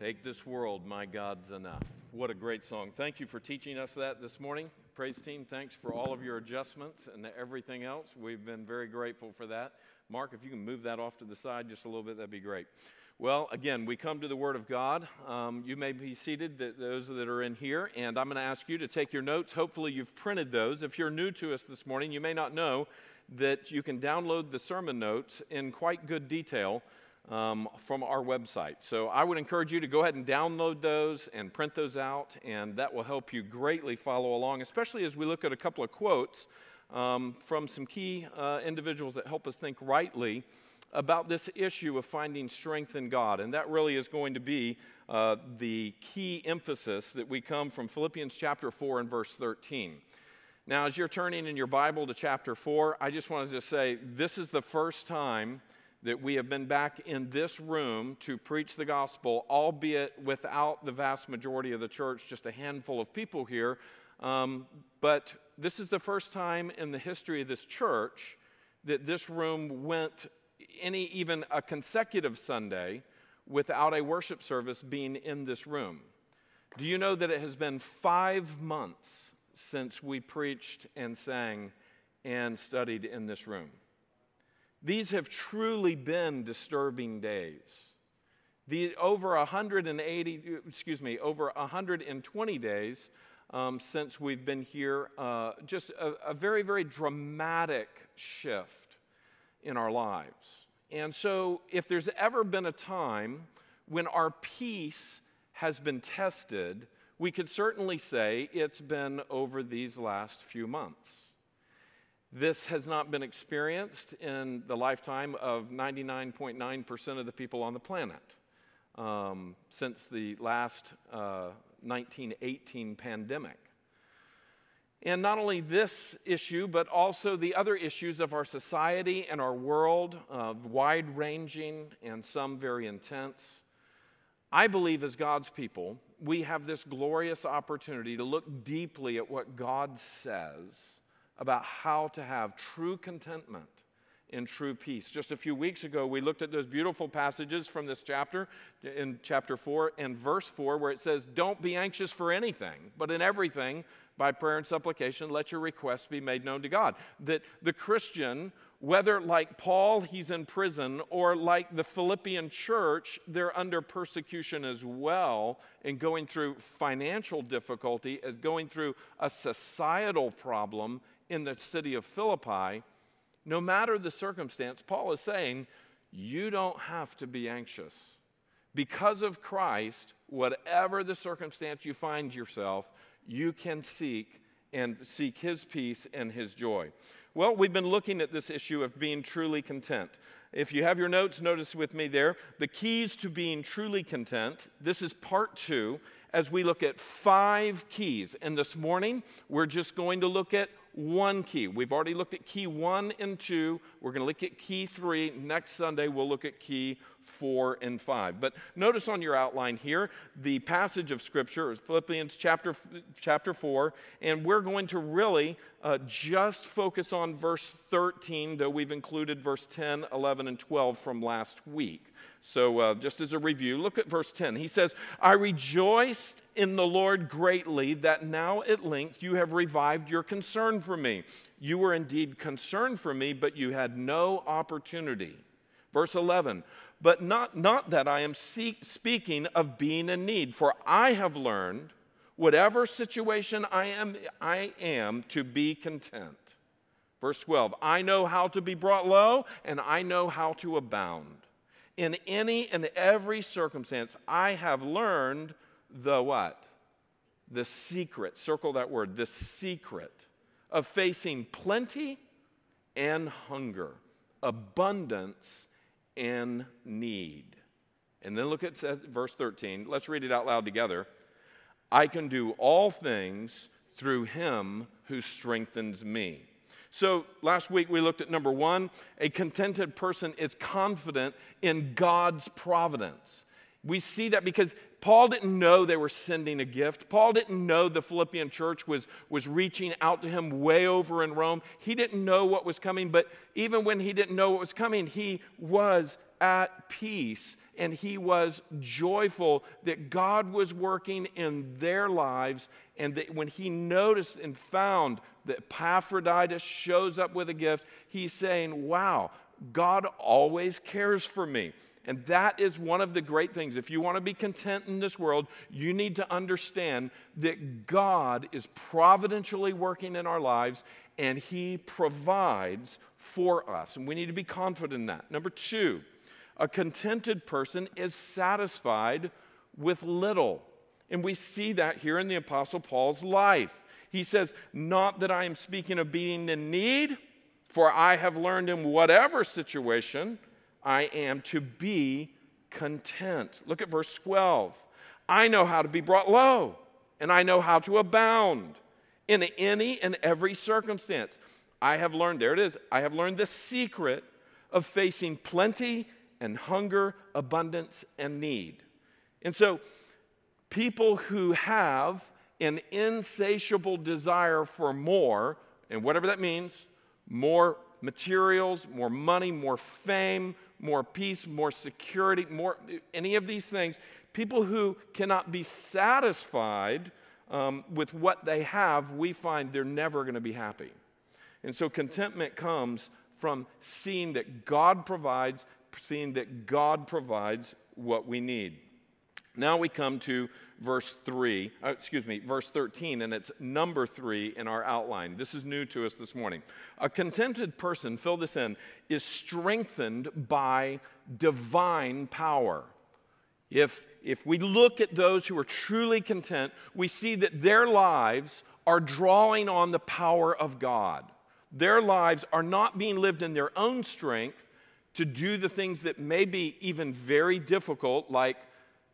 Take this world, my God's enough. What a great song. Thank you for teaching us that this morning. Praise team, thanks for all of your adjustments and everything else. We've been very grateful for that. Mark, if you can move that off to the side just a little bit, that'd be great. Well, again, we come to the Word of God. Um, you may be seated, those that are in here, and I'm going to ask you to take your notes. Hopefully, you've printed those. If you're new to us this morning, you may not know that you can download the sermon notes in quite good detail um, from our website. So I would encourage you to go ahead and download those and print those out, and that will help you greatly follow along, especially as we look at a couple of quotes um, from some key uh, individuals that help us think rightly about this issue of finding strength in God. And that really is going to be uh, the key emphasis that we come from Philippians chapter 4 and verse 13. Now, as you're turning in your Bible to chapter 4, I just wanted to say this is the first time that we have been back in this room to preach the gospel, albeit without the vast majority of the church, just a handful of people here. Um, but this is the first time in the history of this church that this room went any even a consecutive Sunday without a worship service being in this room. Do you know that it has been five months since we preached and sang and studied in this room? These have truly been disturbing days. The over 180, excuse me, over 120 days um, since we've been here, uh, just a, a very, very dramatic shift in our lives. And so, if there's ever been a time when our peace has been tested, we could certainly say it's been over these last few months. This has not been experienced in the lifetime of 99.9% of the people on the planet um, since the last uh, 1918 pandemic. And not only this issue, but also the other issues of our society and our world, uh, wide ranging and some very intense. I believe as God's people, we have this glorious opportunity to look deeply at what God says about how to have true contentment in true peace. Just a few weeks ago, we looked at those beautiful passages from this chapter in chapter 4 and verse 4, where it says, Don't be anxious for anything, but in everything, by prayer and supplication, let your requests be made known to God. That the Christian, whether like Paul, he's in prison, or like the Philippian church, they're under persecution as well and going through financial difficulty, as going through a societal problem in the city of Philippi, no matter the circumstance, Paul is saying, you don't have to be anxious. Because of Christ, whatever the circumstance you find yourself, you can seek and seek his peace and his joy. Well, we've been looking at this issue of being truly content. If you have your notes, notice with me there the keys to being truly content. This is part two as we look at five keys. And this morning, we're just going to look at one key. We've already looked at key one and two. We're going to look at key three. Next Sunday, we'll look at key four and five. But notice on your outline here, the passage of Scripture is Philippians chapter, chapter four. And we're going to really uh, just focus on verse 13, though we've included verse 10, 11, and 12 from last week. So, uh, just as a review, look at verse 10. He says, I rejoiced in the Lord greatly that now at length you have revived your concern for me. You were indeed concerned for me, but you had no opportunity. Verse 11, but not, not that I am seek, speaking of being in need, for I have learned, whatever situation I am, I am to be content. Verse 12, I know how to be brought low, and I know how to abound. In any and every circumstance, I have learned the what? The secret, circle that word, the secret of facing plenty and hunger, abundance and need. And then look at verse 13. Let's read it out loud together. I can do all things through him who strengthens me. So last week we looked at number one a contented person is confident in God's providence. We see that because Paul didn't know they were sending a gift. Paul didn't know the Philippian church was, was reaching out to him way over in Rome. He didn't know what was coming, but even when he didn't know what was coming, he was at peace and he was joyful that God was working in their lives. And that when he noticed and found that Epaphroditus shows up with a gift, he's saying, Wow, God always cares for me. And that is one of the great things. If you want to be content in this world, you need to understand that God is providentially working in our lives and He provides for us. And we need to be confident in that. Number two, a contented person is satisfied with little. And we see that here in the Apostle Paul's life. He says, Not that I am speaking of being in need, for I have learned in whatever situation I am to be content. Look at verse 12. I know how to be brought low, and I know how to abound in any and every circumstance. I have learned, there it is, I have learned the secret of facing plenty and hunger, abundance, and need. And so, people who have an insatiable desire for more, and whatever that means more materials, more money, more fame, more peace, more security, more any of these things people who cannot be satisfied um, with what they have, we find they're never going to be happy. And so contentment comes from seeing that God provides seeing that God provides what we need. Now we come to verse 3, uh, excuse me, verse 13, and it's number 3 in our outline. This is new to us this morning. A contented person, fill this in, is strengthened by divine power. If, if we look at those who are truly content, we see that their lives are drawing on the power of God. Their lives are not being lived in their own strength, to do the things that may be even very difficult, like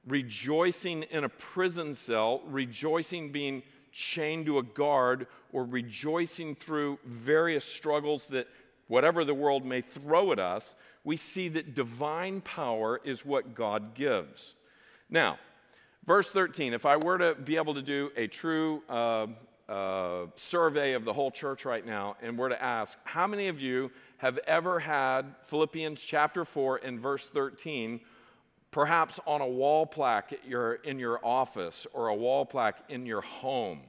rejoicing in a prison cell, rejoicing being chained to a guard, or rejoicing through various struggles that whatever the world may throw at us, we see that divine power is what God gives. Now, verse 13, if I were to be able to do a true uh, uh, survey of the whole church right now and were to ask, how many of you have ever had Philippians chapter 4 and verse 13 perhaps on a wall plaque your, in your office or a wall plaque in your home?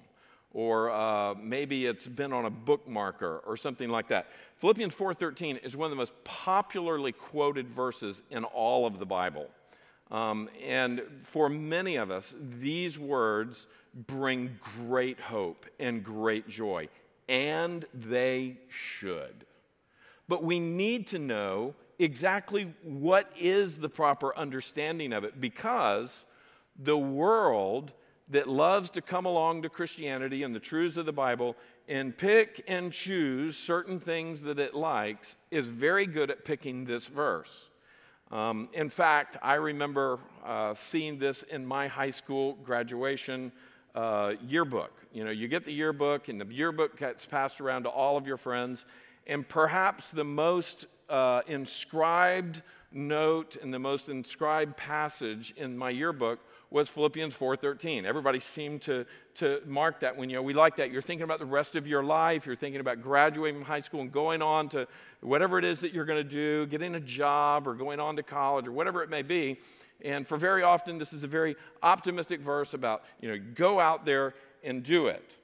Or uh, maybe it's been on a bookmarker or something like that. Philippians 4:13 is one of the most popularly quoted verses in all of the Bible. Um, and for many of us, these words bring great hope and great joy, and they should. But we need to know exactly what is the proper understanding of it because the world that loves to come along to Christianity and the truths of the Bible and pick and choose certain things that it likes is very good at picking this verse. Um, in fact, I remember uh, seeing this in my high school graduation uh, yearbook. You know, you get the yearbook, and the yearbook gets passed around to all of your friends. And perhaps the most uh, inscribed note and the most inscribed passage in my yearbook was Philippians 4:13. Everybody seemed to, to mark that when you know we like that. You're thinking about the rest of your life. You're thinking about graduating from high school and going on to whatever it is that you're going to do, getting a job or going on to college or whatever it may be. And for very often, this is a very optimistic verse about, you know, go out there and do it.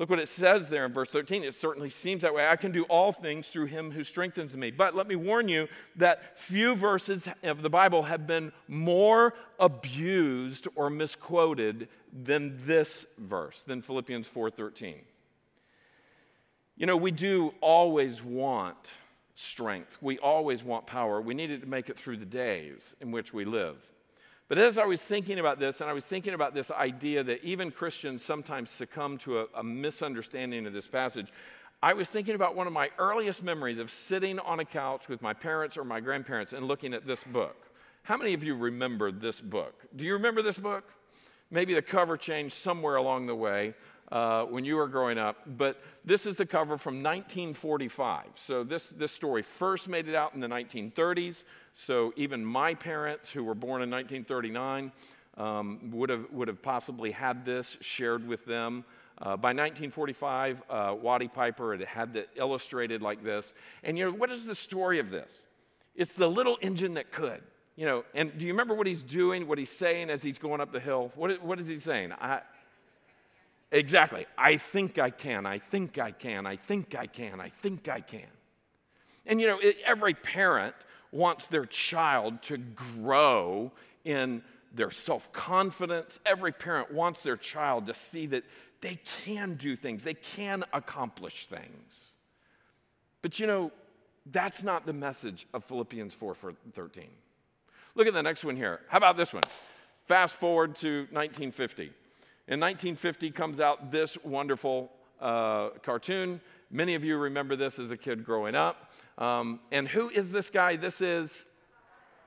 Look what it says there in verse 13. It certainly seems that way. I can do all things through him who strengthens me. But let me warn you that few verses of the Bible have been more abused or misquoted than this verse, than Philippians 4:13. You know, we do always want strength. We always want power. We need it to make it through the days in which we live. But as I was thinking about this, and I was thinking about this idea that even Christians sometimes succumb to a, a, misunderstanding of this passage, I was thinking about one of my earliest memories of sitting on a couch with my parents or my grandparents and looking at this book. How many of you remember this book? Do you remember this book? Maybe the cover changed somewhere along the way uh, when you were growing up, but this is the cover from 1945. So this, this story first made it out in the 1930s. So even my parents, who were born in 1939, um, would, have, would have possibly had this shared with them. Uh, by 1945, uh, Watty Piper had had it illustrated like this. And you know, what is the story of this? It's the little engine that could. You know, and do you remember what he's doing, what he's saying as he's going up the hill? What, what is he saying? I, exactly. I think I can. I think I can. I think I can. I think I can. And you know, every parent wants their child to grow in their self confidence. Every parent wants their child to see that they can do things, they can accomplish things. But you know, that's not the message of Philippians 4 13. Look at the next one here. How about this one? Fast forward to 1950. In 1950 comes out this wonderful uh, cartoon. Many of you remember this as a kid growing up. Um, and who is this guy? This is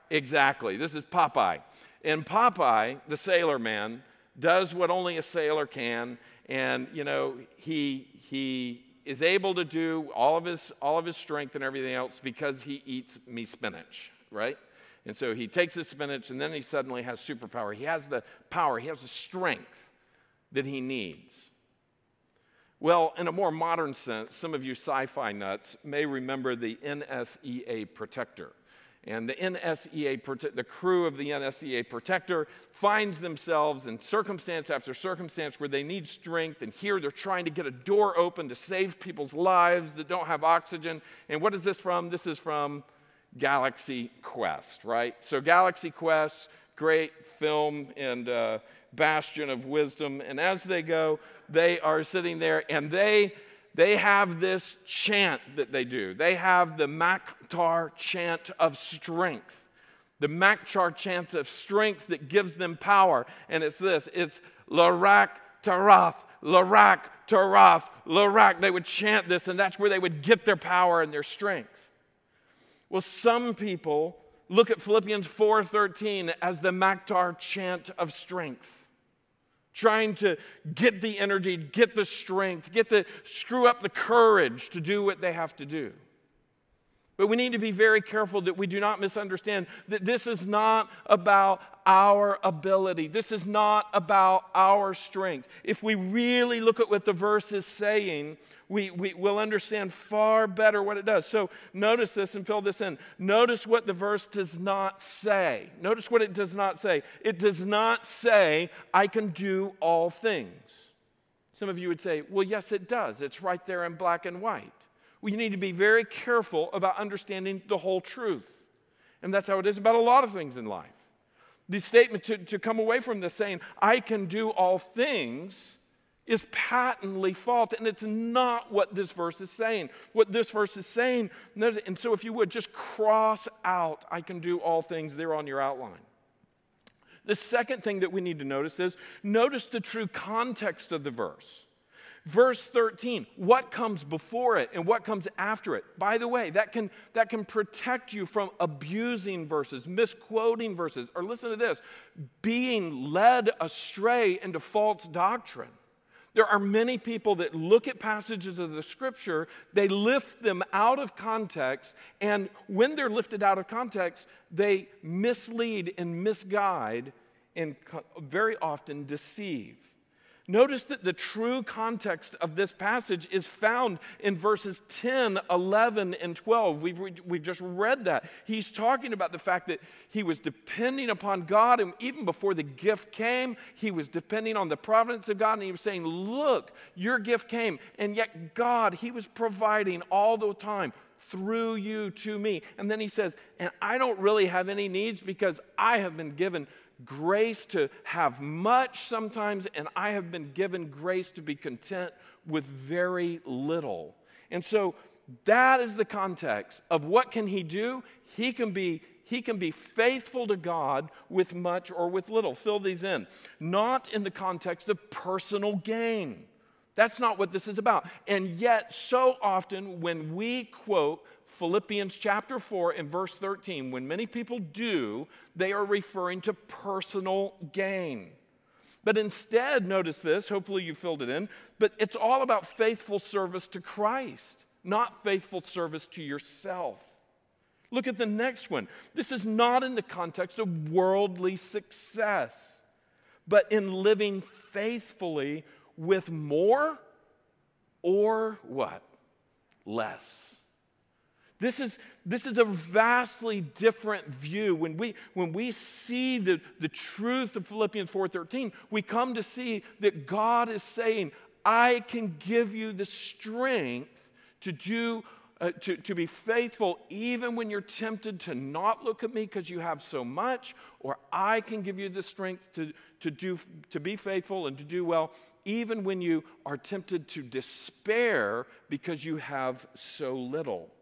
exactly, this is Popeye. And Popeye, the sailor man, does what only a sailor can. And, you know, he, he is able to do all of, his, all of his strength and everything else because he eats me spinach, right? And so he takes his spinach and then he suddenly has superpower. He has the power, he has the strength that he needs. Well, in a more modern sense, some of you sci fi nuts may remember the NSEA Protector. And the NSEA, the crew of the NSEA Protector, finds themselves in circumstance after circumstance where they need strength. And here they're trying to get a door open to save people's lives that don't have oxygen. And what is this from? This is from Galaxy Quest, right? So, Galaxy Quest, great film and uh, bastion of wisdom. And as they go, they are sitting there and they they have this chant that they do. They have the Maktar chant of strength. The Maktar chant of strength that gives them power. And it's this it's Larak Tarath, Larak Tarath, Larak. They would chant this, and that's where they would get their power and their strength. Well, some people look at Philippians 4:13 as the Maktar chant of strength trying to get the energy, get the strength, get the screw up the courage to do what they have to do. But we need to be very careful that we do not misunderstand that this is not about our ability. This is not about our strength. If we really look at what the verse is saying, we, we will understand far better what it does. So notice this and fill this in. Notice what the verse does not say. Notice what it does not say. It does not say, I can do all things. Some of you would say, well, yes, it does. It's right there in black and white we need to be very careful about understanding the whole truth. And that's how it is about a lot of things in life. The statement to, to come away from this saying, I can do all things, is patently false. And it's not what this verse is saying. What this verse is saying, and so if you would just cross out, I can do all things there on your outline. The second thing that we need to notice is notice the true context of the verse. Verse 13, what comes before it and what comes after it? By the way, that can, that can protect you from abusing verses, misquoting verses, or listen to this being led astray into false doctrine. There are many people that look at passages of the scripture, they lift them out of context, and when they're lifted out of context, they mislead and misguide and very often deceive. Notice that the true context of this passage is found in verses 10, 11, and 12. We've, we've just read that. He's talking about the fact that he was depending upon God, and even before the gift came, he was depending on the providence of God, and he was saying, Look, your gift came. And yet, God, he was providing all the time through you to me. And then he says, And I don't really have any needs because I have been given grace to have much sometimes, and I have been given grace to be content with very little. And so that is the context of what can he do? He can be he can be faithful to God with much or with little. Fill these in. Not in the context of personal gain. That's not what this is about. And yet, so often when we quote Philippians chapter 4 and verse 13, when many people do, they are referring to personal gain. But instead, notice this, hopefully you filled it in, but it's all about faithful service to Christ, not faithful service to yourself. Look at the next one. This is not in the context of worldly success, but in living faithfully with more or what? Less. This is, this is a vastly different view. When we, when we see the, the truth of Philippians 4:13, we come to see that God is saying, I can give you the strength to do uh, to, to be faithful even when you're tempted to not look at me because you have so much, or I can give you the strength to, to, do, to be faithful and to do well even when you are tempted to despair because you have so little.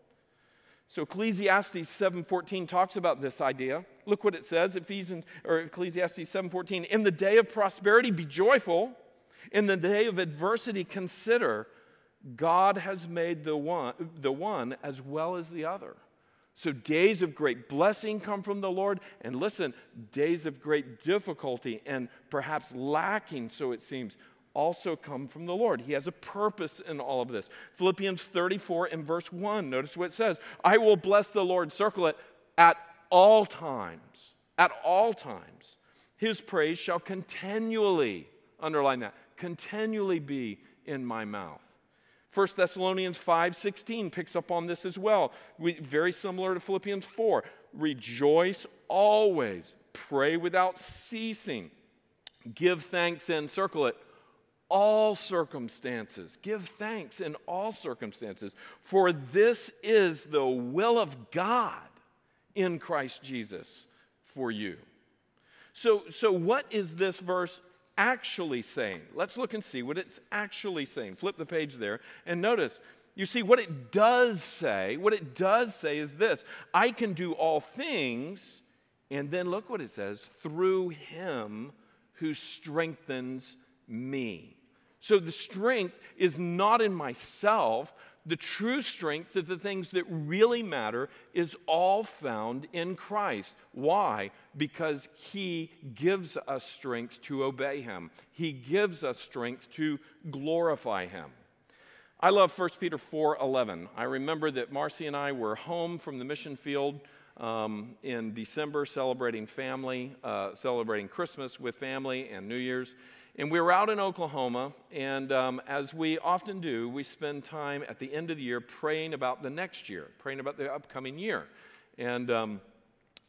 So Ecclesiastes 7:14 talks about this idea. Look what it says, Ephesians or Ecclesiastes 7:14, "In the day of prosperity be joyful, in the day of adversity consider God has made the one, the one as well as the other." So days of great blessing come from the Lord, and listen, days of great difficulty and perhaps lacking, so it seems, also come from the Lord. He has a purpose in all of this. Philippians 34 and verse 1, notice what it says I will bless the Lord, circle it, at all times. At all times. His praise shall continually, underline that, continually be in my mouth. 1 Thessalonians 5:16 picks up on this as well. We, very similar to Philippians 4. Rejoice always, pray without ceasing. Give thanks and circle it all circumstances. Give thanks in all circumstances, for this is the will of God in Christ Jesus for you. So, so what is this verse actually saying? Let's look and see what it's actually saying. Flip the page there and notice. You see, what it does say, what it does say is this I can do all things, and then look what it says through him who strengthens me. So the strength is not in myself. The true strength of the things that really matter is all found in Christ. Why? Because He gives us strength to obey Him, He gives us strength to glorify Him. I love 1 Peter 4 11. I remember that Marcy and I were home from the mission field um, in December celebrating family, uh, celebrating Christmas with family and New Year's. And we were out in Oklahoma, and um, as we often do, we spend time at the end of the year praying about the next year, praying about the upcoming year. And um,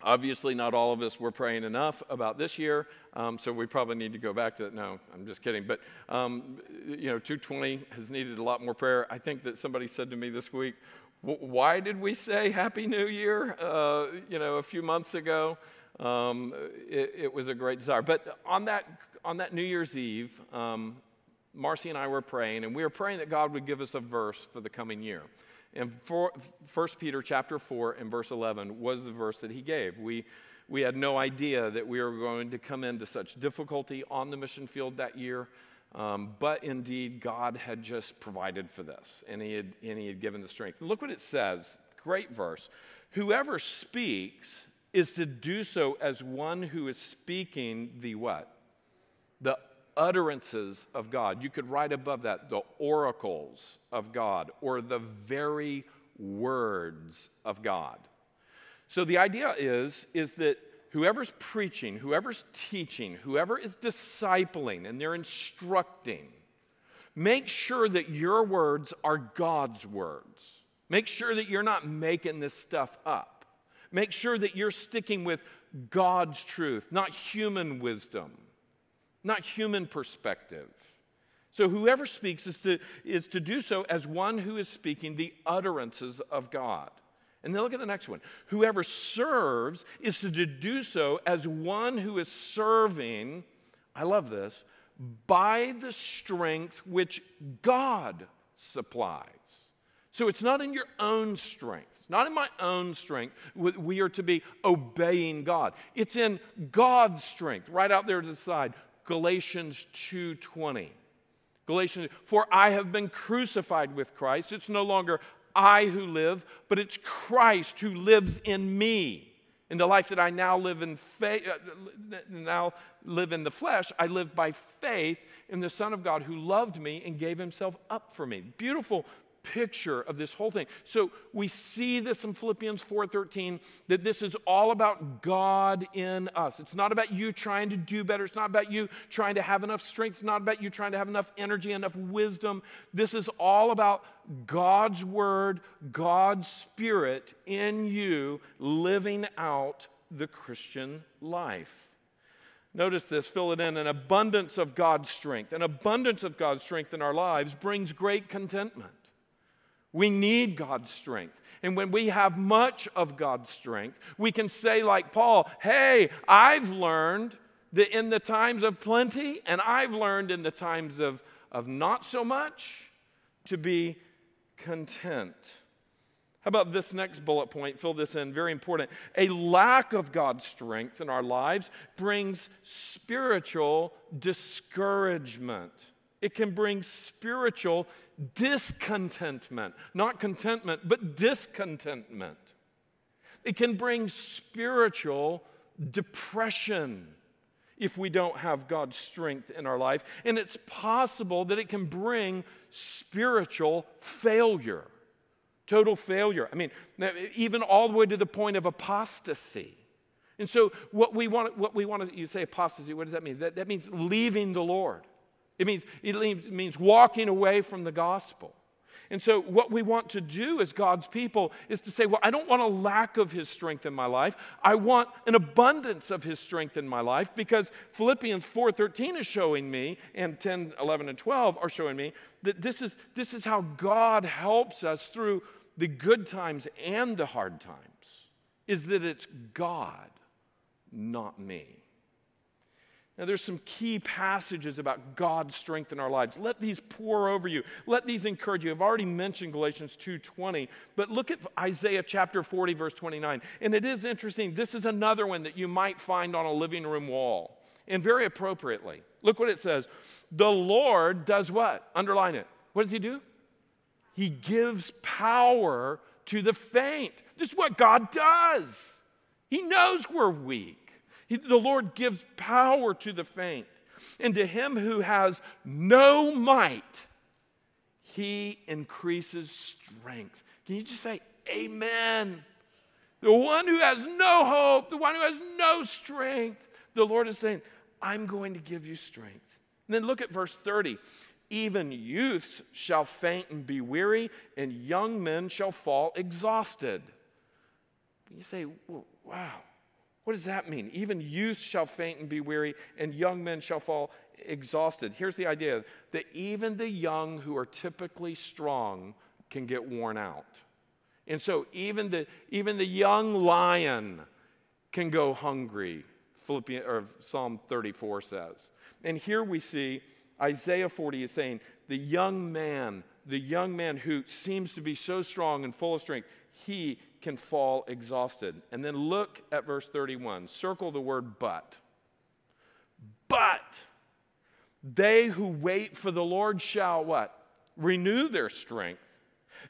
obviously, not all of us were praying enough about this year, um, so we probably need to go back to that. No, I'm just kidding. But, um, you know, 220 has needed a lot more prayer. I think that somebody said to me this week, why did we say Happy New Year, uh, you know, a few months ago? Um, it, it, was a great desire. But on that on that New Year's Eve, um, Marcy and I were praying, and we were praying that God would give us a verse for the coming year. And for, 1 Peter chapter 4 and verse 11 was the verse that he gave. We, we had no idea that we were going to come into such difficulty on the mission field that year. Um, but indeed, God had just provided for this, and he, had, and he had given the strength. Look what it says great verse. Whoever speaks is to do so as one who is speaking the what? The utterances of God. You could write above that the oracles of God or the very words of God. So the idea is, is that whoever's preaching, whoever's teaching, whoever is discipling and they're instructing, make sure that your words are God's words. Make sure that you're not making this stuff up. Make sure that you're sticking with God's truth, not human wisdom not human perspective. So whoever speaks is to, is to do so as one who is speaking the utterances of God. And then look at the next one. Whoever serves is to do so as one who is serving, I love this, by the strength which God supplies. So it's not in your own strength. Not in my own strength. We are to be obeying God. It's in God's strength, right out there to the side. Galatians 2:20. Galatians, for I have been crucified with Christ. It's no longer I who live, but it's Christ who lives in me. In the life that I now live in faith, uh, now live in the flesh, I live by faith in the Son of God who loved me and gave himself up for me. Beautiful, picture of this whole thing. So we see this in Philippians 4:13 that this is all about God in us. It's not about you trying to do better. It's not about you trying to have enough strength. It's not about you trying to have enough energy, enough wisdom. This is all about God's word, God's spirit in you living out the Christian life. Notice this, fill it in. An abundance of God's strength, an abundance of God's strength in our lives brings great contentment. We need God's strength. And when we have much of God's strength, we can say, like Paul, hey, I've learned that in the times of plenty, and I've learned in the times of, of not so much, to be content. How about this next bullet point? Fill this in, very important. A lack of God's strength in our lives brings spiritual discouragement. It can bring spiritual discontentment, not contentment, but discontentment. It can bring spiritual depression if we don't have God's strength in our life. And it's possible that it can bring spiritual failure, total failure. I mean, even all the way to the point of apostasy. And so, what we want, what we want to, you say apostasy, what does that mean? That, that means leaving the Lord. It means, it means walking away from the gospel. And so, what we want to do as God's people is to say, Well, I don't want a lack of His strength in my life. I want an abundance of His strength in my life because Philippians 4.13 is showing me, and 10, 11, and 12 are showing me that this is, this is how God helps us through the good times and the hard times, is that it's God, not me. Now, there's some key passages about God's strength in our lives. Let these pour over you. Let these encourage you. I've already mentioned Galatians 2:20, but look at Isaiah chapter 40, verse 29. And it is interesting. This is another one that you might find on a living room wall, and very appropriately. Look what it says. The Lord does what? Underline it. What does he do? He gives power to the faint. This is what God does. He knows we're weak. He, the Lord gives power to the faint, and to him who has no might, he increases strength. Can you just say, Amen? The one who has no hope, the one who has no strength, the Lord is saying, I'm going to give you strength. And then look at verse 30. Even youths shall faint and be weary, and young men shall fall exhausted. You say, wow, what does that mean? Even youth shall faint and be weary, and young men shall fall exhausted. Here's the idea that even the young who are typically strong can get worn out. And so even the, even the young lion can go hungry, Philippians, or Psalm 34 says. And here we see Isaiah 40 is saying, the young man, the young man who seems to be so strong and full of strength, he can fall exhausted. And then look at verse 31. Circle the word but. But they who wait for the Lord shall what? Renew their strength.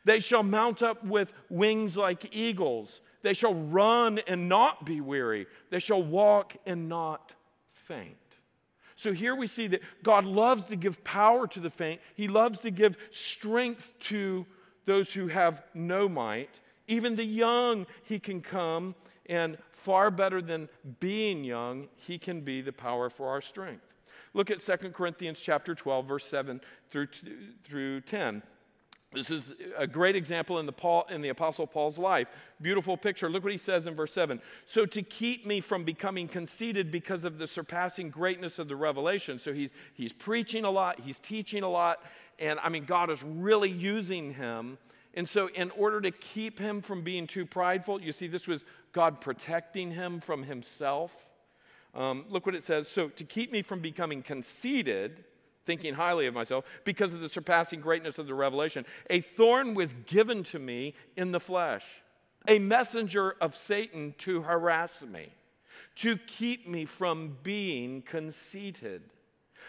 They shall mount up with wings like eagles. They shall run and not be weary. They shall walk and not faint. So here we see that God loves to give power to the faint. He loves to give strength to those who have no might. Even the young, he can come, and far better than being young, he can be the power for our strength. Look at 2 Corinthians chapter 12, verse 7 through, through 10. This is a great example in the, Paul, in the Apostle Paul's life. Beautiful picture. Look what he says in verse 7. So, to keep me from becoming conceited because of the surpassing greatness of the revelation. So, he's, he's preaching a lot, he's teaching a lot, and I mean, God is really using him and so, in order to keep him from being too prideful, you see, this was God protecting him from himself. Um, look what it says. So, to keep me from becoming conceited, thinking highly of myself, because of the surpassing greatness of the revelation, a thorn was given to me in the flesh, a messenger of Satan to harass me, to keep me from being conceited.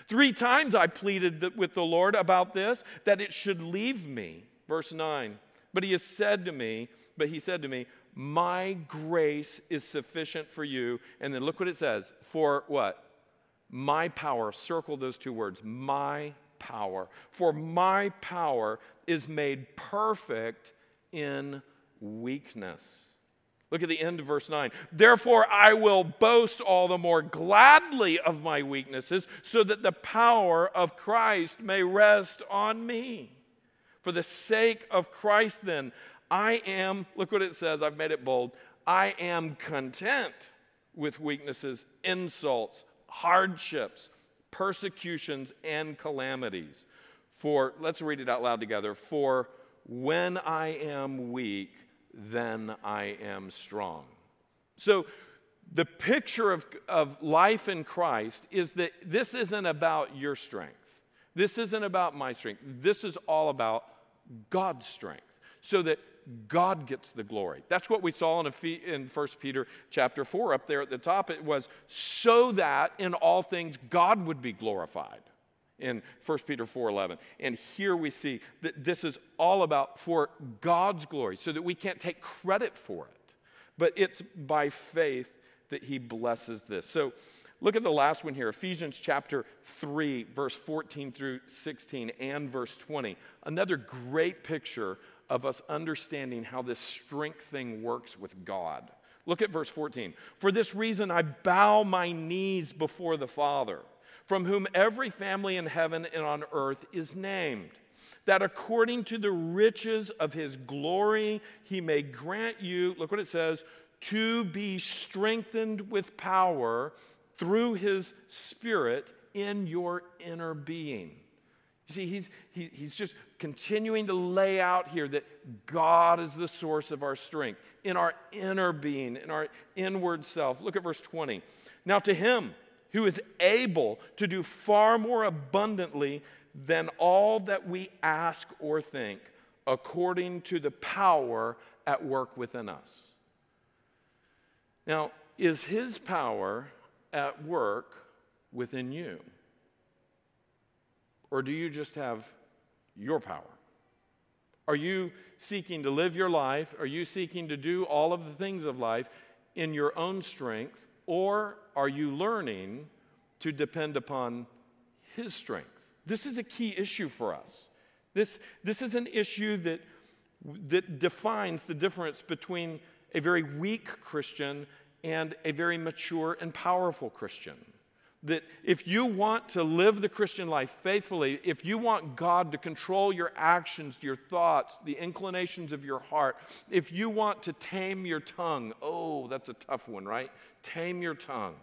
Three times I pleaded with the Lord about this, that it should leave me. Verse 9. But he has said to me, but he said to me, My grace is sufficient for you. And then look what it says. For what? My power. Circle those two words. My power, for my power is made perfect in weakness. Look at the end of verse 9. Therefore, I will boast all the more gladly of my weaknesses, so that the power of Christ may rest on me. For the sake of Christ, then, I am, look what it says, I've made it bold, I am content with weaknesses, insults, hardships, persecutions, and calamities. For, let's read it out loud together. For when I am weak, then I am strong. So, the picture of, of life in Christ is that this isn't about your strength. This isn't about my strength. This is all about God's strength so that God gets the glory. That's what we saw in, in 1 Peter chapter 4 up there at the top. It was so that in all things God would be glorified in 1 Peter 4:11. And here we see that this is all about for God's glory, so that we can't take credit for it. But it's by faith that he blesses this. So look at the last one here, Ephesians chapter 3 verse 14 through 16 and verse 20. Another great picture of us understanding how this strength thing works with God. Look at verse 14. For this reason I bow my knees before the Father from whom every family in heaven and on earth is named, that according to the riches of his glory, he may grant you, look what it says, to be strengthened with power through his spirit in your inner being. You see, he's, he, he's just continuing to lay out here that God is the source of our strength in our inner being, in our inward self. Look at verse 20. Now, to him, who is able to do far more abundantly than all that we ask or think, according to the power at work within us. Now, is his power at work within you? Or do you just have your power? Are you seeking to live your life? Are you seeking to do all of the things of life in your own strength? Or are you learning to depend upon His strength? This is a key issue for us. This, this is an issue that, that defines the difference between a very weak Christian and a very mature and powerful Christian. That if you want to live the Christian life faithfully, if you want God to control your actions, your thoughts, the inclinations of your heart, if you want to tame your tongue, oh, that's a tough one, right? Tame your tongue.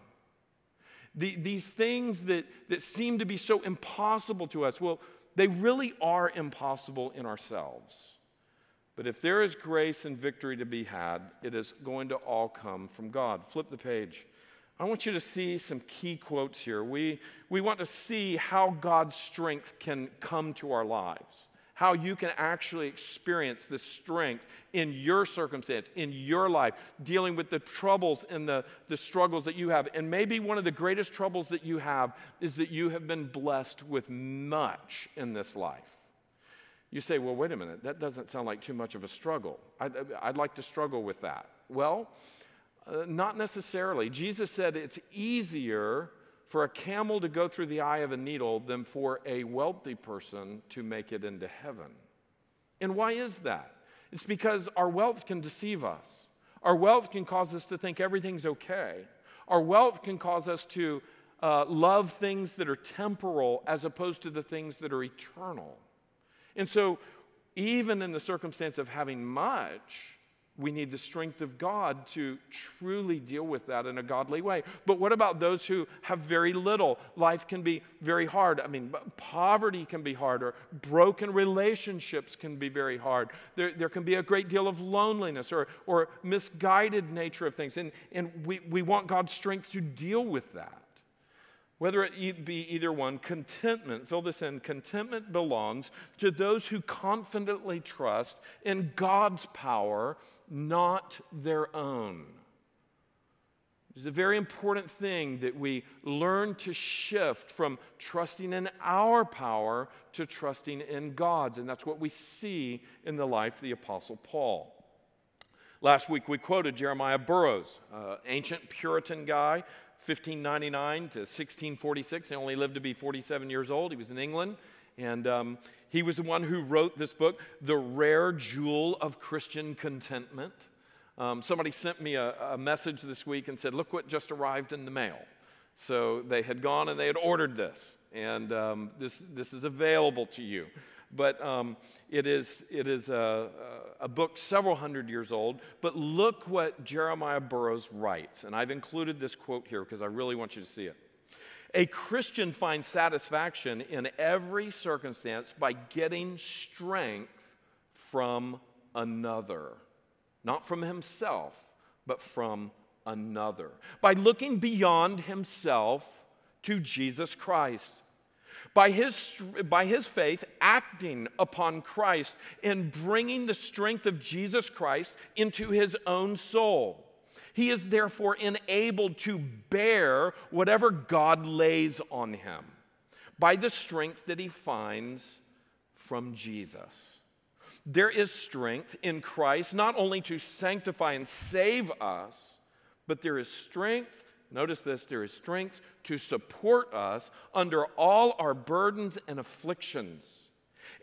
The, these things that, that seem to be so impossible to us, well, they really are impossible in ourselves. But if there is grace and victory to be had, it is going to all come from God. Flip the page. I want you to see some key quotes here. We, we want to see how God's strength can come to our lives how you can actually experience the strength in your circumstance, in your life, dealing with the troubles and the, the struggles that you have. And maybe one of the greatest troubles that you have is that you have been blessed with much in this life. You say, well, wait a minute, that doesn't sound like too much of a struggle. I'd, I'd like to struggle with that. Well, uh, not necessarily. Jesus said it's easier for a camel to go through the eye of a needle than for a wealthy person to make it into heaven. And why is that? It's because our wealth can deceive us. Our wealth can cause us to think everything's okay. Our wealth can cause us to uh, love things that are temporal as opposed to the things that are eternal. And so, even in the circumstance of having much, we need the strength of God to truly deal with that in a godly way. But what about those who have very little? Life can be very hard. I mean, poverty can be harder, broken relationships can be very hard. There, there can be a great deal of loneliness or, or misguided nature of things. And, and we, we want God's strength to deal with that. Whether it be either one, contentment, fill this in, contentment belongs to those who confidently trust in God's power not their own. It's a very important thing that we learn to shift from trusting in our power to trusting in God's. And that's what we see in the life of the Apostle Paul. Last week we quoted Jeremiah Burroughs, uh, ancient Puritan guy, 1599 to 1646. He only lived to be 47 years old. He was in England And um, he was the one who wrote this book, The Rare Jewel of Christian Contentment. Um, somebody sent me a, a message this week and said, Look what just arrived in the mail. So they had gone and they had ordered this, and um, this, this is available to you. But um, it is, it is a, a book several hundred years old. But look what Jeremiah Burroughs writes. And I've included this quote here because I really want you to see it. A Christian finds satisfaction in every circumstance by getting strength from another, not from himself, but from another, by looking beyond himself to Jesus Christ. By his, by his faith, acting upon Christ and bringing the strength of Jesus Christ into his own soul. He is therefore enabled to bear whatever God lays on him by the strength that he finds from Jesus. There is strength in Christ not only to sanctify and save us, but there is strength, notice this, there is strength to support us under all our burdens and afflictions.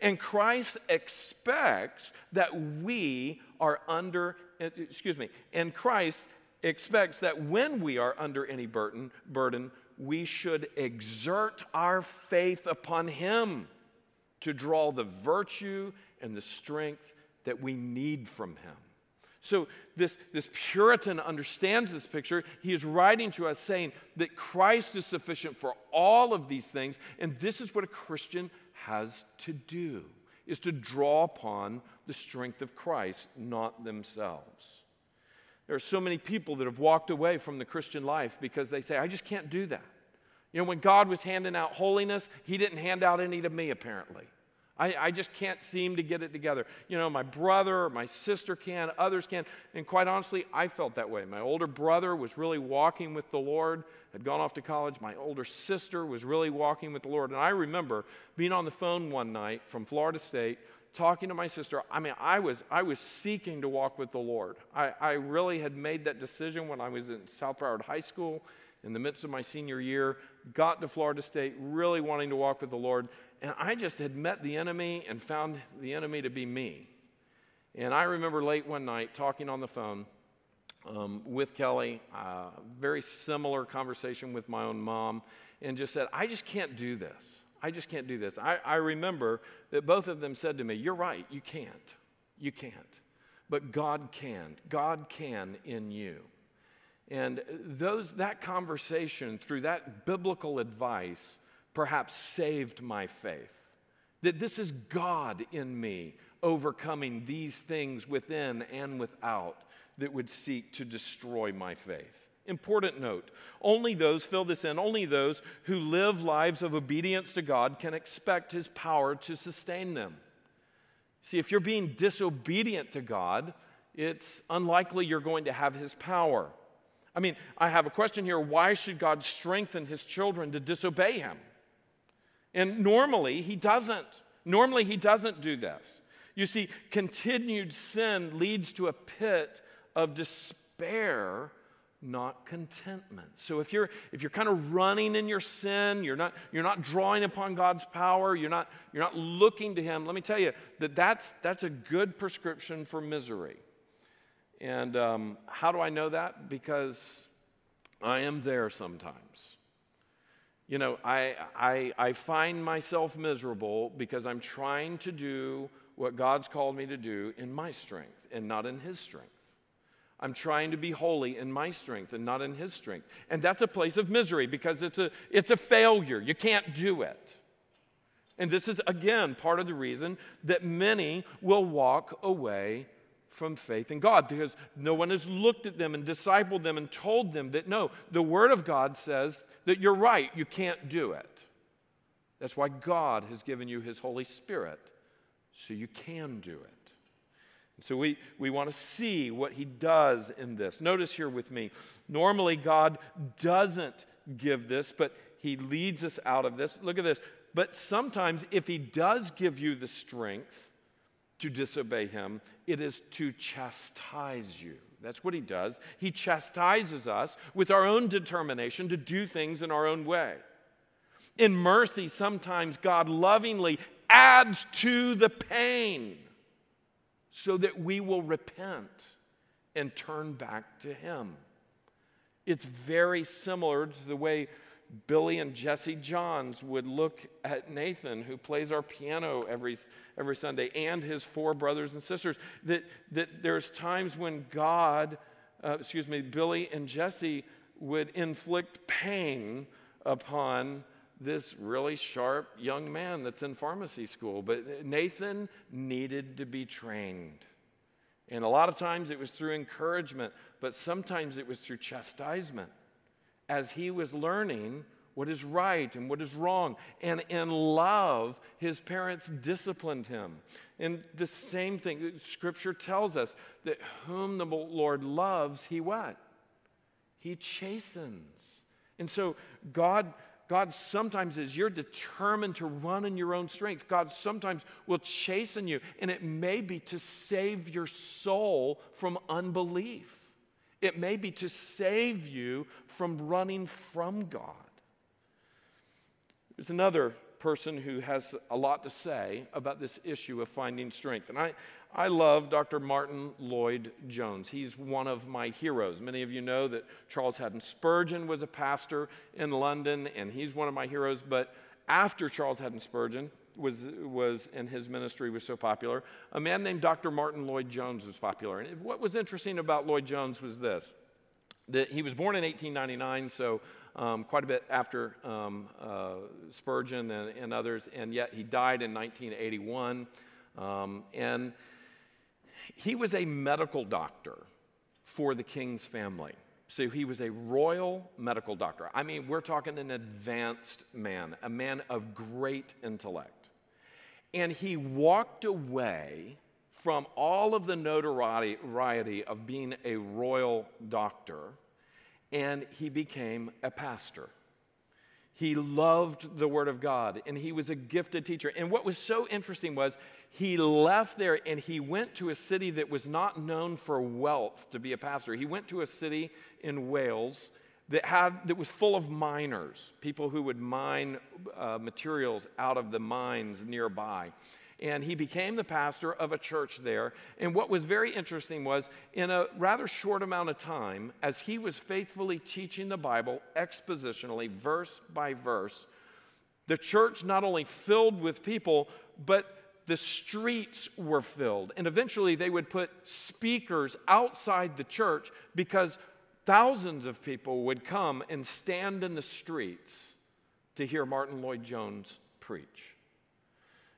And Christ expects that we are under, excuse me, and Christ expects that when we are under any burden, burden, we should exert our faith upon Him to draw the virtue and the strength that we need from Him. So, this, this Puritan understands this picture. He is writing to us saying that Christ is sufficient for all of these things, and this is what a Christian has to do is to draw upon the strength of Christ, not themselves. There are so many people that have walked away from the Christian life because they say, I just can't do that. You know, when God was handing out holiness, He didn't hand out any to me, apparently. I, I, just can't seem to get it together. You know, my brother my sister can, others can. And quite honestly, I felt that way. My older brother was really walking with the Lord, had gone off to college. My older sister was really walking with the Lord. And I remember being on the phone one night from Florida State talking to my sister, I mean, I was, I was seeking to walk with the Lord. I, I really had made that decision when I was in South Broward High School in the midst of my senior year, got to Florida State really wanting to walk with the Lord. And I just had met the enemy and found the enemy to be me. And I remember late one night talking on the phone um, with Kelly, uh, very similar conversation with my own mom, and just said, I just can't do this. I just can't do this. I, I remember that both of them said to me, You're right, you can't. You can't. But God can. God can in you. And those, that conversation, through that biblical advice, perhaps saved my faith. That this is God in me overcoming these things within and without that would seek to destroy my faith. Important note only those, fill this in, only those who live lives of obedience to God can expect His power to sustain them. See, if you're being disobedient to God, it's unlikely you're going to have His power. I mean, I have a question here why should God strengthen His children to disobey Him? And normally, He doesn't. Normally, He doesn't do this. You see, continued sin leads to a pit of despair not contentment. So if you're if you're kind of running in your sin, you're not you're not drawing upon God's power, you're not you're not looking to him. Let me tell you that that's that's a good prescription for misery. And um, how do I know that? Because I am there sometimes. You know, I, I, I find myself miserable because I'm trying to do what God's called me to do in my strength and not in His strength. I'm trying to be holy in my strength and not in his strength. And that's a place of misery because it's a, it's a failure. You can't do it. And this is, again, part of the reason that many will walk away from faith in God because no one has looked at them and discipled them and told them that no, the Word of God says that you're right, you can't do it. That's why God has given you His Holy Spirit so you can do it. So we, we want to see what he does in this. Notice here with me, normally God doesn't give this, but he leads us out of this. Look at this. But sometimes, if he does give you the strength to disobey him, it is to chastise you. That's what he does. He chastises us with our own determination to do things in our own way. In mercy, sometimes God lovingly adds to the pain so that we will repent and turn back to Him. It's very similar to the way Billy and Jesse Johns would look at Nathan, who plays our piano every, every Sunday, and his four brothers and sisters. That, that there's times when God, uh, excuse me, Billy and Jesse would inflict pain upon this really sharp young man that's in pharmacy school. But Nathan needed to be trained. And a lot of times it was through encouragement, but sometimes it was through chastisement as he was learning what is right and what is wrong. And in love, his parents disciplined him. And the same thing, scripture tells us that whom the Lord loves, he what? He chastens. And so God God sometimes, is. you're determined to run in your own strength, God sometimes will chasten you, and it may be to save your soul from unbelief. It may be to save you from running from God. There's another person who has a lot to say about this issue of finding strength. And I, I love Dr. Martyn Lloyd Jones. He's one of my heroes. Many of you know that Charles Haddon Spurgeon was a pastor in London, and he's one of my heroes. But after Charles Haddon Spurgeon was, was and his ministry was so popular, a man named Dr. Martyn Lloyd Jones was popular. And what was interesting about Lloyd Jones was this that he was born in 1899, so um, quite a bit after um, uh, Spurgeon and, and, others, and yet he died in 1981. Um, and he was a medical doctor for the king's family. So he was a royal medical doctor. I mean, we're talking an advanced man, a man of great intellect. And he walked away from all of the notoriety of being a royal doctor and he became a pastor. He loved the Word of God and he was a gifted teacher. And what was so interesting was he left there and he went to a city that was not known for wealth to be a pastor. He went to a city in Wales that, had, that was full of miners, people who would mine uh, materials out of the mines nearby and he became the pastor of a church there. And what was very interesting was, in a rather short amount of time, as he was faithfully teaching the Bible expositionally, verse by verse, the church not only filled with people, but the streets were filled. And eventually they would put speakers outside the church because thousands of people would come and stand in the streets to hear Martyn Lloyd Jones preach.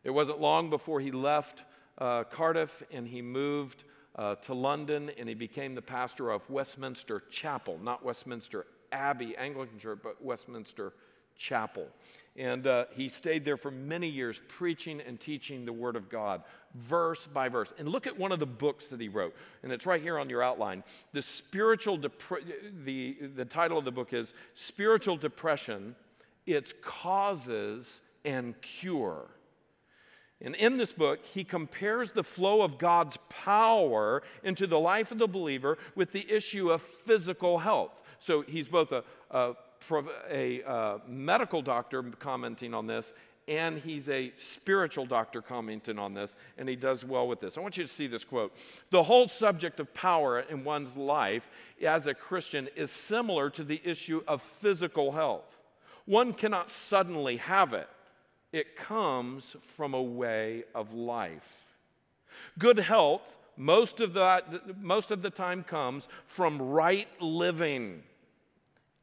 It wasn't long before he left uh, Cardiff and he moved uh, to London and he became the pastor of Westminster Chapel, not Westminster Abbey Anglican Church, but Westminster Chapel. And uh, he stayed there for many years, preaching and teaching the Word of God, verse by verse. And look at one of the books that he wrote, and it's right here on your outline. The spiritual dep- the, the title of the book is Spiritual Depression, Its Causes and Cure. And in this book, he compares the flow of God's power into the life of the believer with the issue of physical health. So he's both a, a, a, a medical doctor commenting on this, and he's a spiritual doctor commenting on this, and he does well with this. I want you to see this quote. The whole subject of power in one's life as a Christian is similar to the issue of physical health. One cannot suddenly have it it comes from a way of life. Good health, most of, the, most of the time, comes from right living.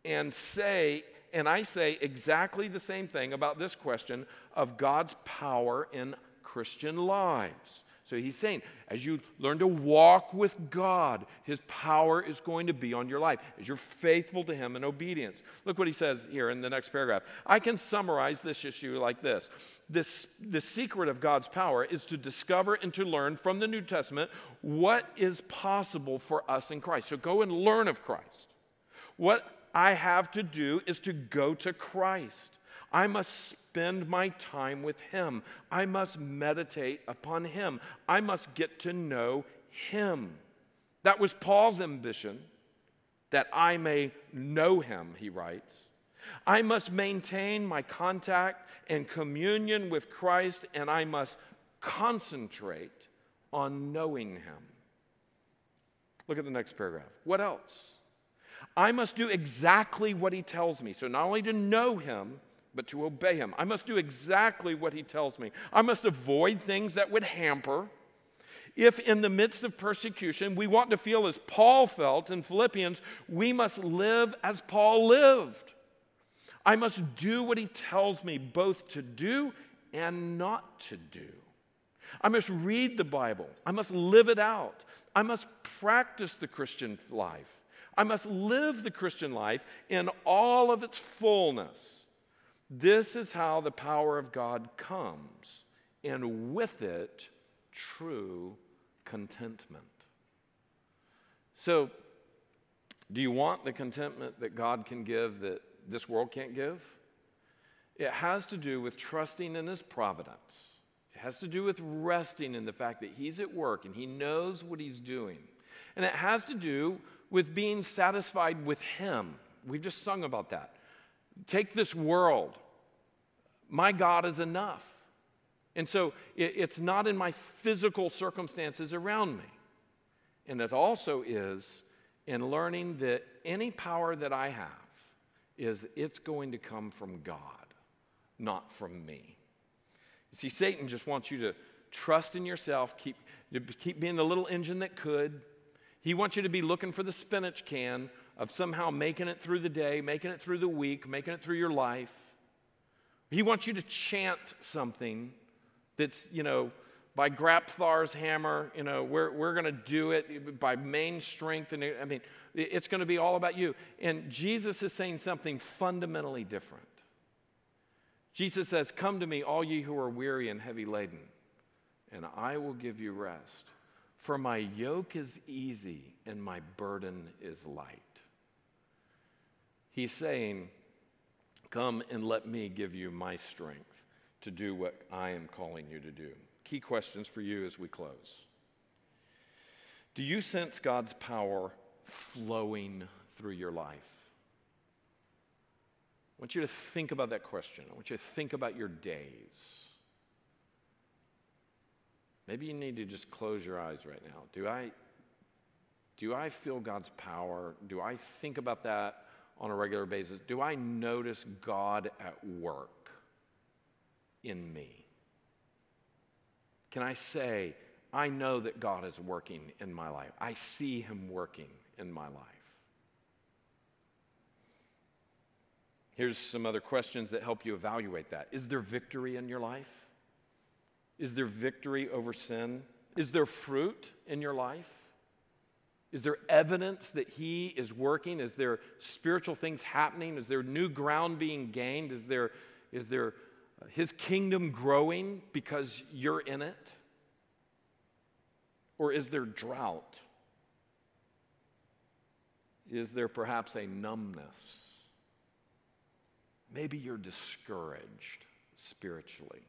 And say, and I say exactly the same thing about this question of God's power in Christian lives. So he's saying, as you learn to walk with God, his power is going to be on your life as you're faithful to him in obedience. Look what he says here in the next paragraph. I can summarize this issue like this. this the secret of God's power is to discover and to learn from the New Testament what is possible for us in Christ. So go and learn of Christ. What I have to do is to go to Christ. I must spend my time with Him. I must meditate upon Him. I must get to know Him. That was Paul's ambition, that I may know Him, he writes. I must maintain my contact and communion with Christ, and I must concentrate on knowing Him. Look at the next paragraph. What else? I must do exactly what He tells me. So, not only to know Him, but to obey Him. I must do exactly what He tells me. I must avoid things that would hamper. If in the midst of persecution we want to feel as Paul felt in Philippians, we must live as Paul lived. I must do what he tells me both to do and not to do. I must read the Bible. I must live it out. I must practice the Christian life. I must live the Christian life in all of its fullness. This is how the power of God comes, and with it, true contentment. So, do you want the contentment that God can give that this world can't give. It has to do with trusting in His providence. It has to do with resting in the fact that He's at work and He knows what He's doing. And it has to do with being satisfied with Him. We've just sung about that. Take this world. My God is enough. And so it, it's not in my physical circumstances around me. And it also is in learning that any power that I have is it's going to come from God, not from me. You see, Satan just wants you to trust in yourself, keep, keep being the little engine that could. He wants you to be looking for the spinach can of somehow making it through the day, making it through the week, making it through your life. He wants you to chant something that's, you know, by Grabthar's hammer, you know, we're, we're going to do it by main strength. And I mean, it's going to be all about you. And Jesus is saying something fundamentally different. Jesus says, Come to me, all ye who are weary and heavy laden, and I will give you rest. For my yoke is easy and my burden is light. He's saying, Come and let me give you my strength to do what I am calling you to do key questions for you as we close. Do you sense God's power flowing through your life? I want you to think about that question. I want you to think about your days. Maybe you need to just close your eyes right now. Do I do I feel God's power? Do I think about that on a regular basis? Do I notice God at work in me? Can I say, I know that God is working in my life? I see Him working in my life. Here's some other questions that help you evaluate that. Is there victory in your life? Is there victory over sin? Is there fruit in your life? Is there evidence that He is working? Is there spiritual things happening? Is there new ground being gained? Is there, is there uh, his kingdom growing because you're in it? Or is there drought? Is there perhaps a numbness? Maybe you're discouraged spiritually.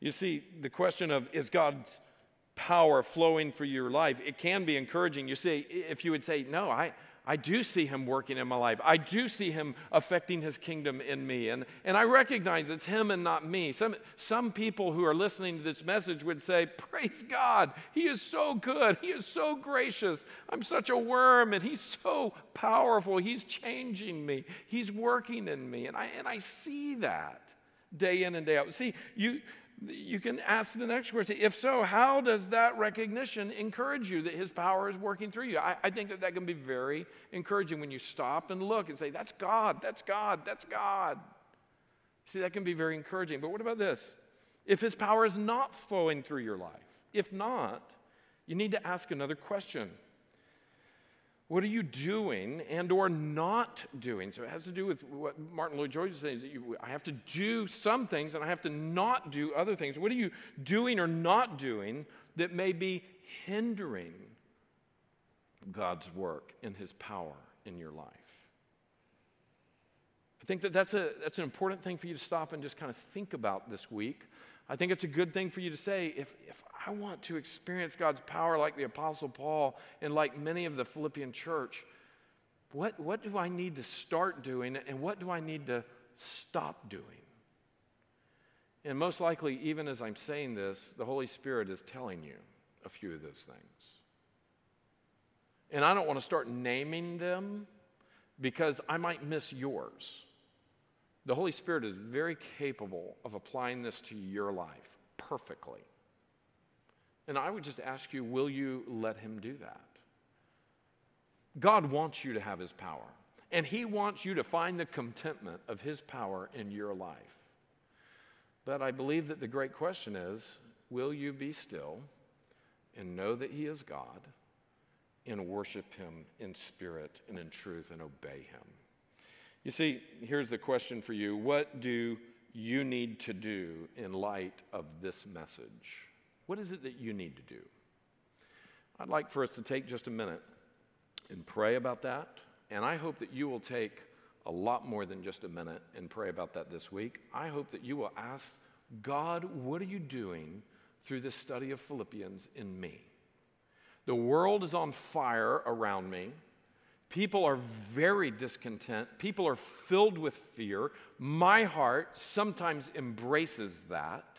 You see, the question of is God's power flowing for your life, it can be encouraging. You see, if you would say, No, I, I do see him working in my life. I do see him affecting his kingdom in me. And, and I recognize it's him and not me. Some, some people who are listening to this message would say, Praise God, he is so good. He is so gracious. I'm such a worm, and he's so powerful. He's changing me, he's working in me. And I, and I see that day in and day out. See, you, you can ask the next question. If so how does that recognition encourage you that his power is working through you? I, I, think that that can be very encouraging when you stop and look and say that's god that's god that's god. See that can be very encouraging. But what about this? If his power is not flowing through your life if not you need to ask another question what are you doing and or not doing? So it has to do with what Martyn Lloyd-Jones is saying. That you, I have to do some things and I have to not do other things. What are you doing or not doing that may be hindering God's work and his power in your life? I think that that's, a, that's an important thing for you to stop and just kind of think about this week. I think it's a good thing for you to say if, if I want to experience God's power like the Apostle Paul and like many of the Philippian church, What, what do I need to start doing and what do I need to stop doing? And most likely, even as I'm saying this, the Holy Spirit is telling you a few of those things. And I don't want to start naming them because I might miss yours. The Holy Spirit is very capable of applying this to your life perfectly. And I would just ask you will you let Him do that? God wants you to have His power, and He wants you to find the contentment of His power in your life. But I believe that the great question is will you be still and know that He is God and worship Him in spirit and in truth and obey Him? You see, here's the question for you What do you need to do in light of this message? What is it that you need to do? I'd like for us to take just a minute and pray about that. And I hope that you will take a lot more than just a minute and pray about that this week. I hope that you will ask God, what are you doing through this study of Philippians in me? The world is on fire around me. People are very discontent. People are filled with fear. My heart sometimes embraces that,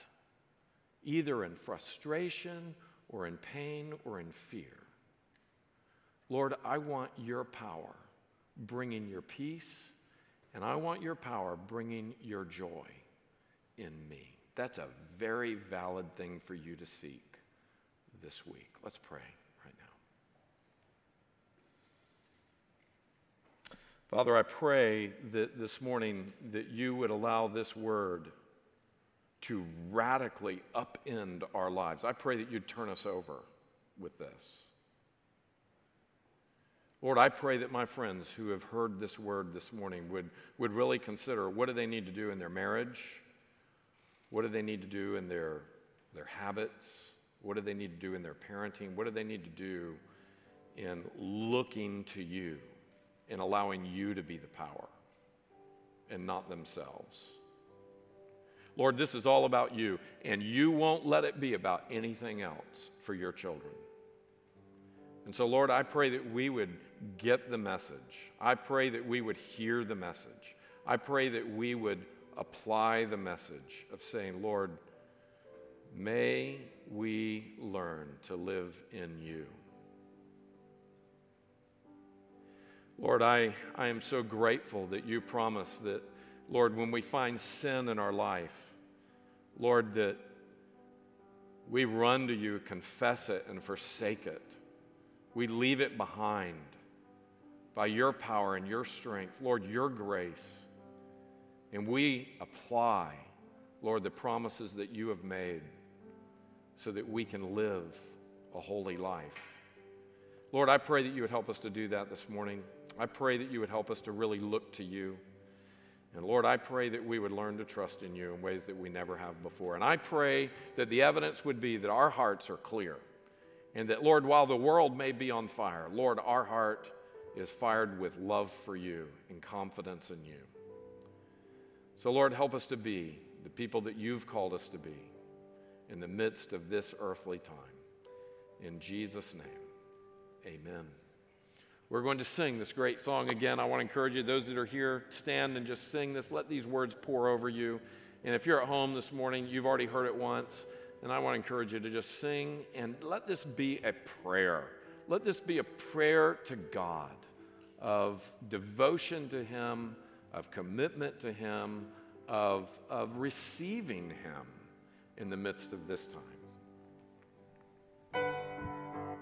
either in frustration or in pain or in fear. Lord, I want your power bringing your peace, and I want your power bringing your joy in me. That's a very valid thing for you to seek this week. Let's pray right now. Father, I pray that this morning that you would allow this word to radically upend our lives. I pray that you'd turn us over with this. Lord, I pray that my friends who have heard this word this morning would, would really consider what do they need to do in their marriage? What do they need to do in their, their habits? What do they need to do in their parenting? What do they need to do in looking to you and allowing you to be the power and not themselves? Lord, this is all about you, and you won't let it be about anything else for your children. And so, Lord, I pray that we would get the message. I pray that we would hear the message. I pray that we would apply the message of saying, Lord, may we learn to live in you. Lord, I, I am so grateful that you promise that, Lord, when we find sin in our life, Lord, that we run to you, confess it, and forsake it. We leave it behind by your power and your strength, Lord, your grace. And we apply, Lord, the promises that you have made so that we can live a holy life. Lord, I pray that you would help us to do that this morning. I pray that you would help us to really look to you. And Lord, I pray that we would learn to trust in you in ways that we never have before. And I pray that the evidence would be that our hearts are clear. And that, Lord, while the world may be on fire, Lord, our heart is fired with love for you and confidence in you. So, Lord, help us to be the people that you've called us to be in the midst of this earthly time. In Jesus' name, amen. We're going to sing this great song again. I want to encourage you, those that are here, stand and just sing this. Let these words pour over you. And if you're at home this morning, you've already heard it once, and I want to encourage you to just sing and let this be a prayer. Let this be a prayer to God of devotion to Him, of commitment to Him, of, of receiving Him in the midst of this time.